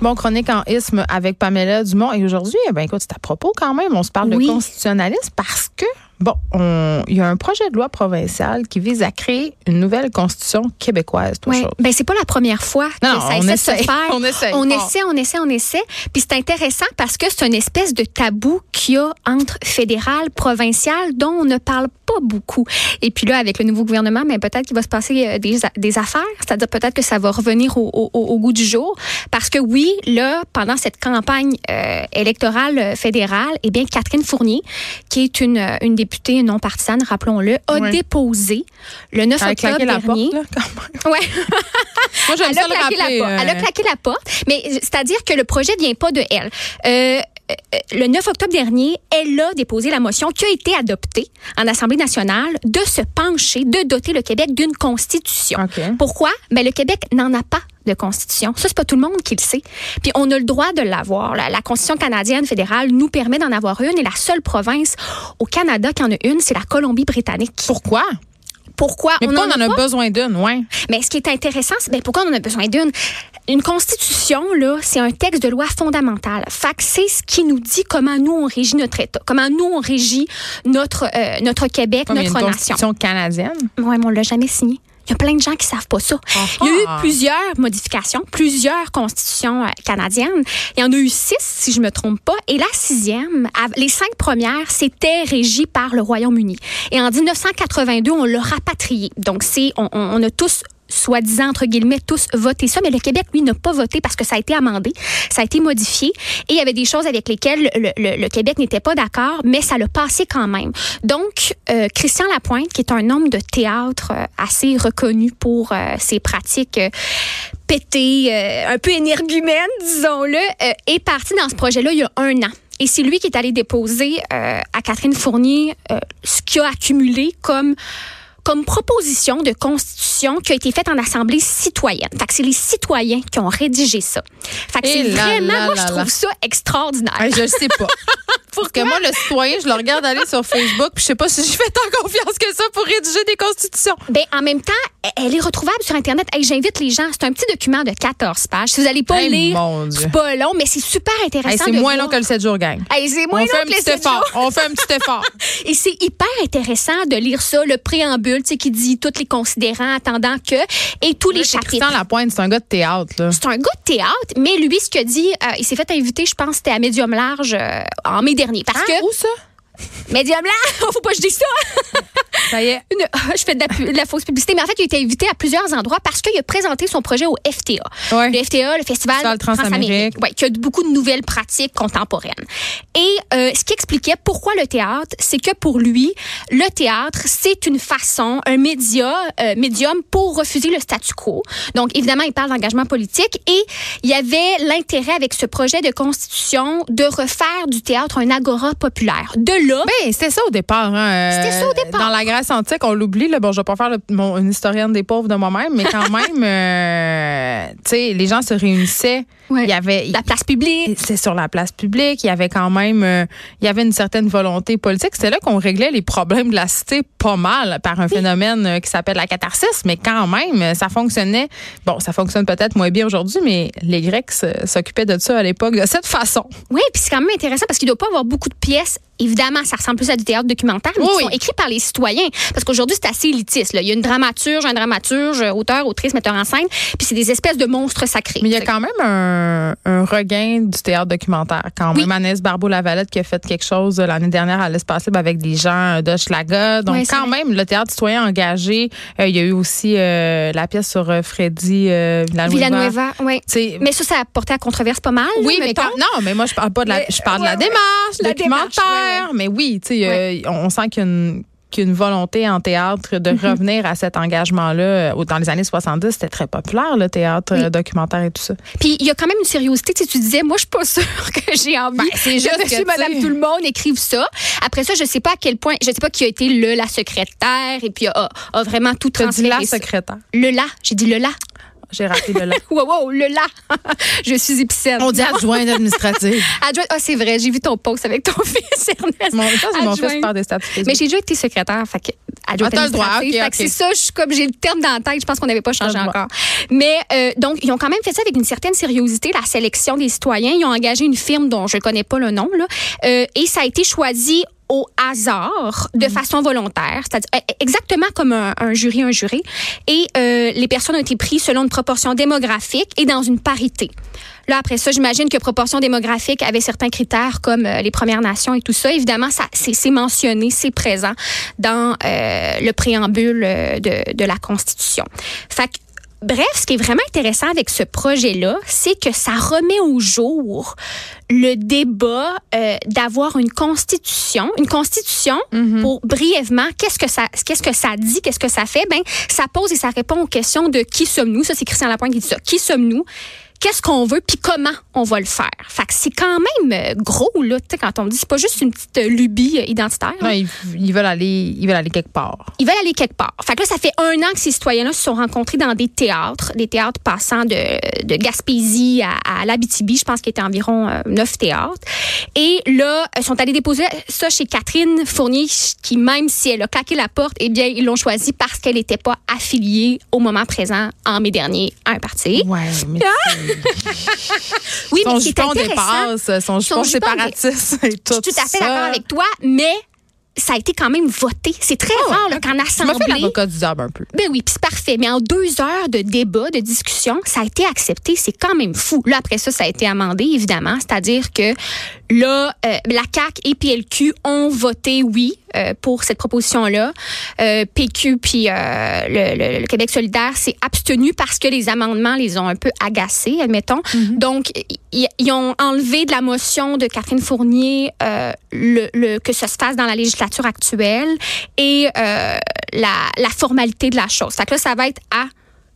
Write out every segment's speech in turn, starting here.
Bon, chronique en isme avec Pamela Dumont. Et aujourd'hui, eh ben, écoute, c'est à propos quand même. On se parle Oui. de constitutionnalisme parce que, bon, on- il y a un projet de loi provincial qui vise à créer une nouvelle constitution québécoise, chose. Ben c'est pas la première fois que Non, ça on essaie essaie, de se faire. on essaie on essaie, on essaie, on essaie. Puis c'est intéressant parce que c'est une espèce de tabou qu'il y a entre fédéral, provincial, dont on ne parle pas beaucoup. Et puis là, avec le nouveau gouvernement, mais peut-être qu'il va se passer euh, des, affaires. C'est-à-dire peut-être que ça va revenir au, au- au goût du jour. Parce que oui, là, pendant cette campagne euh, électorale euh, fédérale, eh bien, Catherine Fournier, qui est une, une députée non partisane, rappelons-le, a Oui. déposé le 9 Elle a octobre la dernier. porte, là, quand même. Ouais. Moi, j'aime Elle ça a, le claqué rappeler. la porte. Elle a euh, claqué la porte. Mais c'est-à-dire que le projet ne vient pas de elle. Euh, le 9 octobre dernier, elle a déposé la motion qui a été adoptée en Assemblée nationale de se pencher, de doter le Québec d'une constitution. Pourquoi? Ben, le Québec n'en a pas de constitution. Ça, c'est pas tout le monde qui le sait. Puis on a le droit de l'avoir. La, la constitution canadienne fédérale nous permet d'en avoir une et la seule province au Canada qui en a une, c'est la Colombie-Britannique. Pourquoi? Pourquoi? Mais pourquoi on en a besoin d'une, ouais? Mais ce qui est intéressant, c'est ben, pourquoi on en a besoin d'une? Une constitution, là, c'est un texte de loi fondamental. Fait c'est ce qui nous dit comment nous, on régit notre État, comment nous, on régit notre, euh, notre Québec, Comme notre une nation. constitution canadienne. Ouais, mais on l'a jamais signé. Il y a plein de gens qui savent pas ça. Il y a Ah. eu plusieurs modifications, plusieurs constitutions euh, canadiennes. Il y en a eu six, si je me trompe pas. Et la sixième, les cinq premières, c'était régi par le Royaume-Uni. Et en 1982, on l'a rapatrié. Donc, c'est, on, on- on a tous soi-disant, entre guillemets, tous voté ça, mais le Québec, lui, n'a pas voté parce que ça a été amendé, ça a été modifié, et il y avait des choses avec lesquelles le, Québec n'était pas d'accord, mais ça l'a passé quand même. Donc, euh, Christian Lapointe, qui est un homme de théâtre euh, assez reconnu pour euh, ses pratiques pétées, un peu énergumènes, disons-le, est parti dans ce projet-là il y a un an. Et c'est lui qui est allé déposer à Catherine Fournier ce qu'il a accumulé comme comme proposition de constitution qui a été faite en assemblée citoyenne. Fait que c'est les citoyens qui ont rédigé ça. Fait que Et c'est vraiment, là, moi, là, je là. trouve ça extraordinaire. Je sais pas. Parce que moi, le citoyen, je le regarde aller sur Facebook, puis je sais pas si je fais tant confiance que ça pour rédiger des constitutions. Ben, en même temps, elle est retrouvable sur Internet. Hey, J'invite les gens. C'est un petit document de 14 pages. Si vous n'allez pas Hey, lire, c'est pas long, mais c'est super intéressant. Hey, c'est moins voir. long que le 7 jours, gang. Hey, c'est moins On long fait un que petit sept effort. jours. On fait un petit effort. Et c'est hyper intéressant de lire ça, le préambule, tu sais, qui dit tous les considérants attendant que, et tous les C'est chapitres. Christian Lapointe, c'est un gars de théâtre, là. C'est un gars de théâtre, mais lui, ce qu'il a dit, euh, il s'est fait inviter, je pense, c'était à Médium Large euh, en mai dernier. Parce Hein? que Où ça? Médium Large, faut pas que je dise ça. Ça y est. Une- je fais de la, pu- de la fausse publicité, mais en fait, il a été invité à plusieurs endroits parce qu'il a présenté son projet au FTA. Ouais. Le FTA, le Festival. Transamérique, ouais, qui a beaucoup de nouvelles pratiques contemporaines. Et euh, ce qui expliquait pourquoi le théâtre, c'est que pour lui, le théâtre, c'est une façon, un média, euh, médium pour refuser le statu quo. Donc, évidemment, il parle d'engagement politique et il y avait l'intérêt avec ce projet de constitution de refaire du théâtre un agora populaire. De là, Ben, c'était ça au départ. Hein. Euh, C'était ça au départ. Dans la Grèce antique, on l'oublie. Là. Bon, je vais pas faire le- mon, une historienne des pauvres de moi-même, mais quand même, euh, tu sais, les gens se réunissaient. Ouais. Il y avait, la place publique, c'est sur la place publique. Il y avait quand même, euh, il y avait une certaine volonté politique. C'était là qu'on réglait les problèmes de la cité pas mal par un phénomène qui s'appelle la catharsis, mais quand même, ça fonctionnait. Bon, ça fonctionne peut-être moins bien aujourd'hui, mais les Grecs s'occupaient de ça à l'époque de cette façon. Oui, puis c'est quand même intéressant parce qu'il ne doit pas avoir beaucoup de pièces. Évidemment, ça ressemble plus à du théâtre documentaire, mais Oui, qui oui. sont écrits par les citoyens. Parce qu'aujourd'hui, c'est assez élitiste. Là. Il y a une dramaturge, un dramaturge, auteur, autrice, metteur en scène, puis c'est des espèces de monstres sacrés. Mais il y a quand même un, un regain du théâtre documentaire. Quand Oui. même, Barbeau-Lavalette qui a fait quelque chose euh, l'année dernière à l'Espace Libre avec des gens de Schlaga. Donc, quand vrai. même, le théâtre citoyen engagé. Euh, il y a eu aussi euh, la pièce sur euh, Freddy euh, Villanueva. Villanueva, oui. Mais ça, ça a porté à controverse pas mal. oui, là, mais quand, non, mais moi je parle pas de la, Mais, je parle de la démarche, La documentaire. démarche, ouais, Mais oui, tu sais, euh, on, sent qu'il y a une qu'il y a une volonté en théâtre de Mm-hmm. revenir à cet engagement-là. Euh, Dans les années 70, c'était très populaire, le théâtre Oui. euh, documentaire et tout ça. Puis il y a quand même une curiosité. Tu, sais, tu disais, moi, je suis pas sûre que j'ai envie Ben, c'est juste que, madame, tout le monde écrive ça. Après ça, je sais pas à quel point, je sais pas qui a été le, la secrétaire, et puis a, a vraiment tout as dit transféré. la secrétaire. Le la, j'ai dit le la. J'ai raté le la. wow, wow, le la. je suis épicène. On dit adjointe administrative. adjointe, ah, c'est vrai, j'ai vu ton post avec ton fils, Ernest. Mon, ça, c'est mon fils par des statuts. Mais j'ai déjà été secrétaire, fait que adjointe Ah, administrative. Fait que ok. c'est ça, je suis comme j'ai le terme dans la tête, je pense qu'on n'avait pas changé droit. encore. Mais euh, donc, ils ont quand même fait ça avec une certaine sériosité, la sélection des citoyens. Ils ont engagé une firme dont je ne connais pas le nom, là, euh, et ça a été choisi au hasard, de façon volontaire, c'est-à-dire euh, exactement comme un, un jury, un juré. Et euh, les personnes ont été prises selon une proportion démographique et dans une parité. Là, après ça, j'imagine que proportion démographique avait certains critères comme euh, les Premières Nations et tout ça. Évidemment, ça c'est mentionné, c'est présent dans euh, le préambule de, de la Constitution. Fait que, Bref, ce qui est vraiment intéressant avec ce projet-là, c'est que ça remet au jour le débat euh, d'avoir une constitution, une constitution pour brièvement qu'est-ce que ça qu'est-ce que ça dit, qu'est-ce que ça fait? Ben ça pose et ça répond aux questions de qui sommes-nous? Ça c'est Christian Lapointe qui dit ça. Qui sommes-nous? Qu'est-ce qu'on veut puis comment on va le faire Fait que c'est quand même euh, gros là, tu sais quand on dit c'est pas juste une petite euh, lubie euh, identitaire. Non, ils, ils veulent aller, ils veulent aller quelque part. Ils veulent aller quelque part. Fait que là, ça fait un an que ces citoyens-là se sont rencontrés dans des théâtres, des théâtres passant de, de Gaspésie à, à l'Abitibi. Je pense qu'il y était environ neuf théâtres. Et là, ils sont allés déposer ça chez Catherine Fournier, qui, même si elle a claqué la porte, eh bien, ils l'ont choisi parce qu'elle n'était pas affiliée au moment présent, en mai dernier, à un parti. Ouais, mais Oui, son mais est jupon dépasse, son jupon séparatiste et tout je suis tout à fait d'accord avec toi, mais ça a été quand même voté. C'est très ouais, rare là, qu'en assemblée... l'avocat du diable un peu. Ben oui, puis c'est parfait. Mais en deux heures de débat, de discussion, ça a été accepté. C'est quand même fou. Là, après ça, ça a été amendé, évidemment. C'est-à-dire que là, euh, la CAQ et PLQ ont voté oui euh, pour cette proposition-là. Euh, PQ puis euh, le, le- le Québec solidaire s'est abstenu parce que les amendements les ont un peu agacés, admettons. Donc, ils ont enlevé de la motion de Catherine Fournier euh, le, le- que ça se fasse dans la législature actuelle et euh, la, la formalité de la chose. Fait que là, ça va être à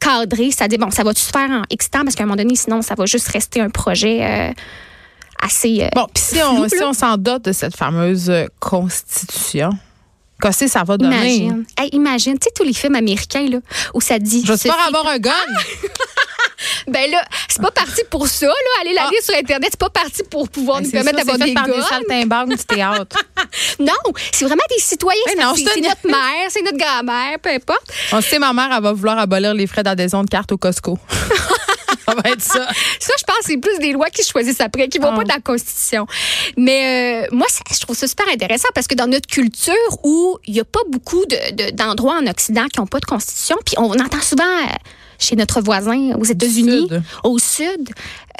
cadrer, c'est-à-dire, bon, ça va-tu se faire en X temps parce qu'à un moment donné, sinon, ça va juste rester un projet euh, assez... euh, Bon, puis si on, si on s'en dote de cette fameuse constitution, qu'est-ce que ça va donner? Imagine. Hey, imagine, tu sais, tous les films américains, là, où ça dit. Je vais avoir un gun. Ben là, c'est pas parti pour ça, là. Aller la Ah. lire sur Internet, c'est pas parti pour pouvoir nous C'est permettre d'avoir des par des du théâtre. Non, c'est vraiment des citoyens. Ben c'est- notre mère, c'est notre grand-mère, peu importe. On sait, ma mère, elle va vouloir abolir les frais d'adhésion de carte au Costco. ça va être ça. Ça, je pense, c'est plus des lois qui choisissent après, qui vont Ah. pas dans la Constitution. Mais euh, moi, ça- je trouve ça super intéressant parce que dans notre culture où il y a pas beaucoup de- de- d'endroits en Occident qui ont pas de Constitution, puis on entend souvent euh, chez notre voisin aux États-Unis, au Sud,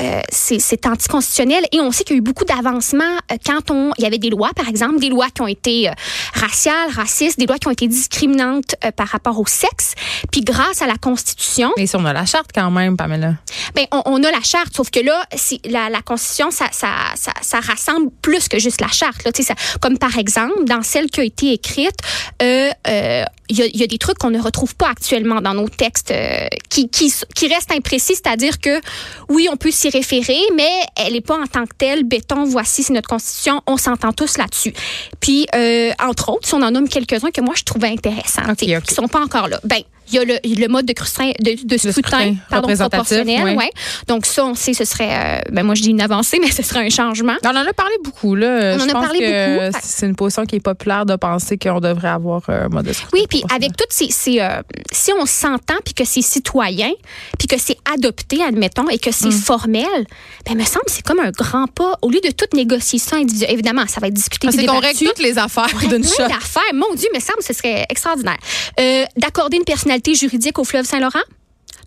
euh, c'est anticonstitutionnel. Et on sait qu'il y a eu beaucoup d'avancements euh, quand on, il y avait des lois, par exemple, des lois qui ont été euh, raciales, racistes, des lois qui ont été discriminantes par rapport au sexe. Puis grâce à la Constitution, Mais si on a la charte quand même, Pamela. Ben, on, on a la charte, sauf que là, si la, la Constitution, ça, ça, ça, ça rassemble plus que juste la charte. Là, ça, comme par exemple, dans celle qui a été écrite, euh, euh, il y, a, il y a des trucs qu'on ne retrouve pas actuellement dans nos textes euh, qui, qui, qui restent imprécis, c'est-à-dire que oui, on peut s'y référer, mais elle n'est pas en tant que telle, béton, voici, c'est notre Constitution, on s'entend tous là-dessus. Puis, euh, entre autres, si on en nomme quelques-uns que moi, je trouvais intéressants, qui sont pas encore là. Ben, il y a le, le mode de, scrutin, de, de scrutin, pardon, proportionnel, oui. ouais. Donc ça, on sait, ce serait, euh, ben moi je dis une avancée, mais ce serait un changement. On en a parlé beaucoup, là. On Je en a parlé que beaucoup. C'est une position qui est populaire de penser qu'on devrait avoir un mode de scrutin Oui, puis avec toutes ces, ces, euh, si on s'entend puis que c'est citoyen, puis que c'est adopté, admettons, et que c'est Mm. formel, ben me semble c'est comme un grand pas. Au lieu de tout négocier ça individuellement, évidemment, ça va être discuté. Ah, C'est qu'on règle toutes les affaires d'une shot. d'affaires. Mon Dieu, me semble que ce serait extraordinaire. Euh, d'accorder une personnalité juridique au fleuve Saint-Laurent?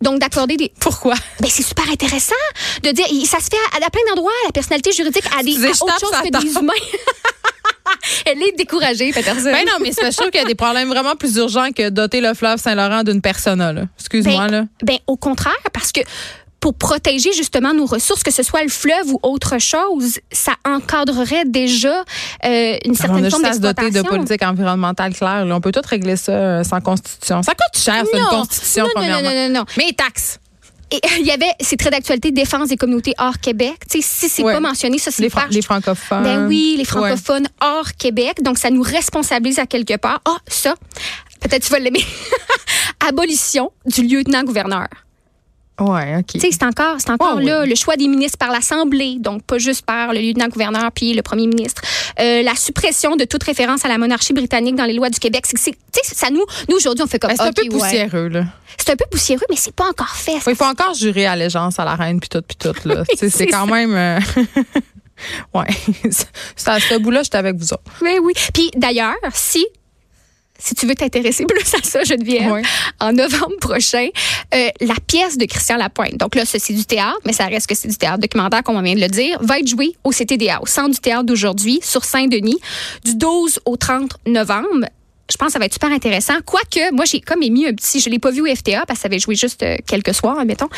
Donc, d'accorder des. Pourquoi? Ben, c'est super intéressant de dire, ça se fait à, à plein d'endroits, la personnalité juridique a des à autre chose que des humains. Elle est découragée, Peterson. Ben non, mais c'est trouve qu'il y a des problèmes vraiment plus urgents que doter le fleuve Saint-Laurent d'une persona, là. Excuse-moi, Ben, là. ben, au contraire, parce que pour protéger justement nos ressources, que ce soit le fleuve ou autre chose, ça encadrerait déjà euh, une On certaine a forme juste à se doter de politique environnementale claire. là. On peut tout régler ça euh, sans constitution. Ça coûte cher, c'est une constitution, non, non, non, non, non. Mais taxes. Et il y avait, c'est très d'actualité, défense des communautés hors Québec. Tu sais, si c'est Ouais. pas mentionné, ça c'est Les, fran- les francophones. Ben oui, les Ouais. francophones hors Québec. Donc, ça nous responsabilise à quelque part. Ah, ça, peut-être tu vas l'aimer. Abolition du lieutenant-gouverneur. Ouais, OK. Tu sais, c'est encore, c'est encore Ouais, là ouais. le choix des ministres par l'Assemblée, donc pas juste par le lieutenant-gouverneur puis le premier ministre. Euh, la suppression de toute référence à la monarchie britannique dans les lois du Québec. C'est, c'est- tu sais, ça nous, nous aujourd'hui, on fait comme Ben, c'est un peu poussiéreux, là. C'est un peu poussiéreux, mais c'est pas encore fait. Ouais, Il faut encore jurer allégeance à la reine, puis tout, puis tout. Là. Sais, c'est quand ça. même. euh. C'est à ce bout-là, j'étais avec vous autres. Oui, oui. Puis d'ailleurs, si tu veux t'intéresser plus à ça, Geneviève, Ouais. en novembre prochain, euh, la pièce de Christian Lapointe, donc là, c'est du théâtre, mais ça reste que c'est du théâtre documentaire, comme on vient de le dire, va être jouée au CTDA, au Centre du théâtre d'aujourd'hui, sur Saint-Denis, du 12 au 30 novembre. Je pense que ça va être super intéressant. Quoique, moi, j'ai comme émis un petit... Je l'ai pas vu au FTA parce que ça avait joué juste euh, quelques soirs, admettons.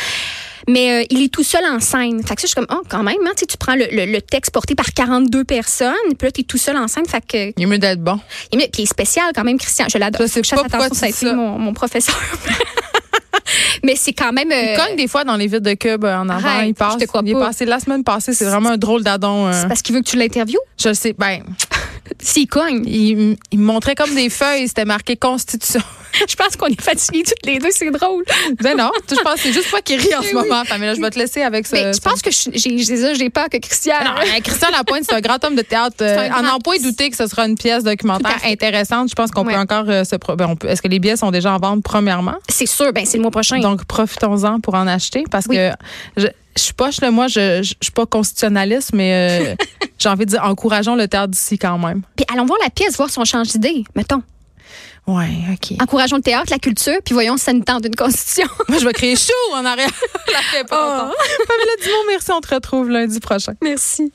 Mais euh, il est tout seul en scène. Fait que ça, je suis comme, oh, quand même, hein, tu prends le, le- le texte porté par 42 personnes, puis là, tu es tout seul en scène. Fait que Il est mieux d'être bon. il est- Puis il est spécial quand même, Christian. Je l'adore. Je pourquoi attention, ça a été mon, mon professeur. Mais c'est quand même. euh, Il cogne des fois dans les vides de Cube euh, en avant. Arrête, il passe. je te crois il est pas. passé la semaine passée. C'est vraiment un drôle d'adon. euh, c'est parce qu'il veut que tu l'interviewes. je le sais. Ben, S'il cogne. il, il me montrait comme des feuilles. C'était marqué Constitution. Je pense qu'on est fatigués toutes les deux. C'est drôle. ben non. Je pense que c'est juste toi qui ris en ce moment. Mais là, je vais te laisser avec ça. Mais je pense que je- j'ai ça, j'ai peur que Christian. Non, mais Christian Lapointe, c'est un grand homme de théâtre. Euh, en en point douter que ce sera une pièce documentaire intéressante. Je pense qu'on Ouais. peut encore euh, se. ben, Est-ce que les billets sont déjà en vente, premièrement? C'est sûr, ben c'est le mois prochain. Donc, profitons-en pour en acheter parce Oui. que je, je suis poche, là. Moi, je, je, je suis pas constitutionnaliste, mais euh, j'ai envie de dire encourageons le théâtre d'ici quand même. Puis allons voir la pièce, voir si on change d'idée. Mettons. Ouais, OK. Encourageons le théâtre, la culture, puis voyons si ça nous tente d'une constitution. Moi, je vais créer chou en arrière. La Oh. Pamela Dumont, merci. On te retrouve lundi prochain. Merci.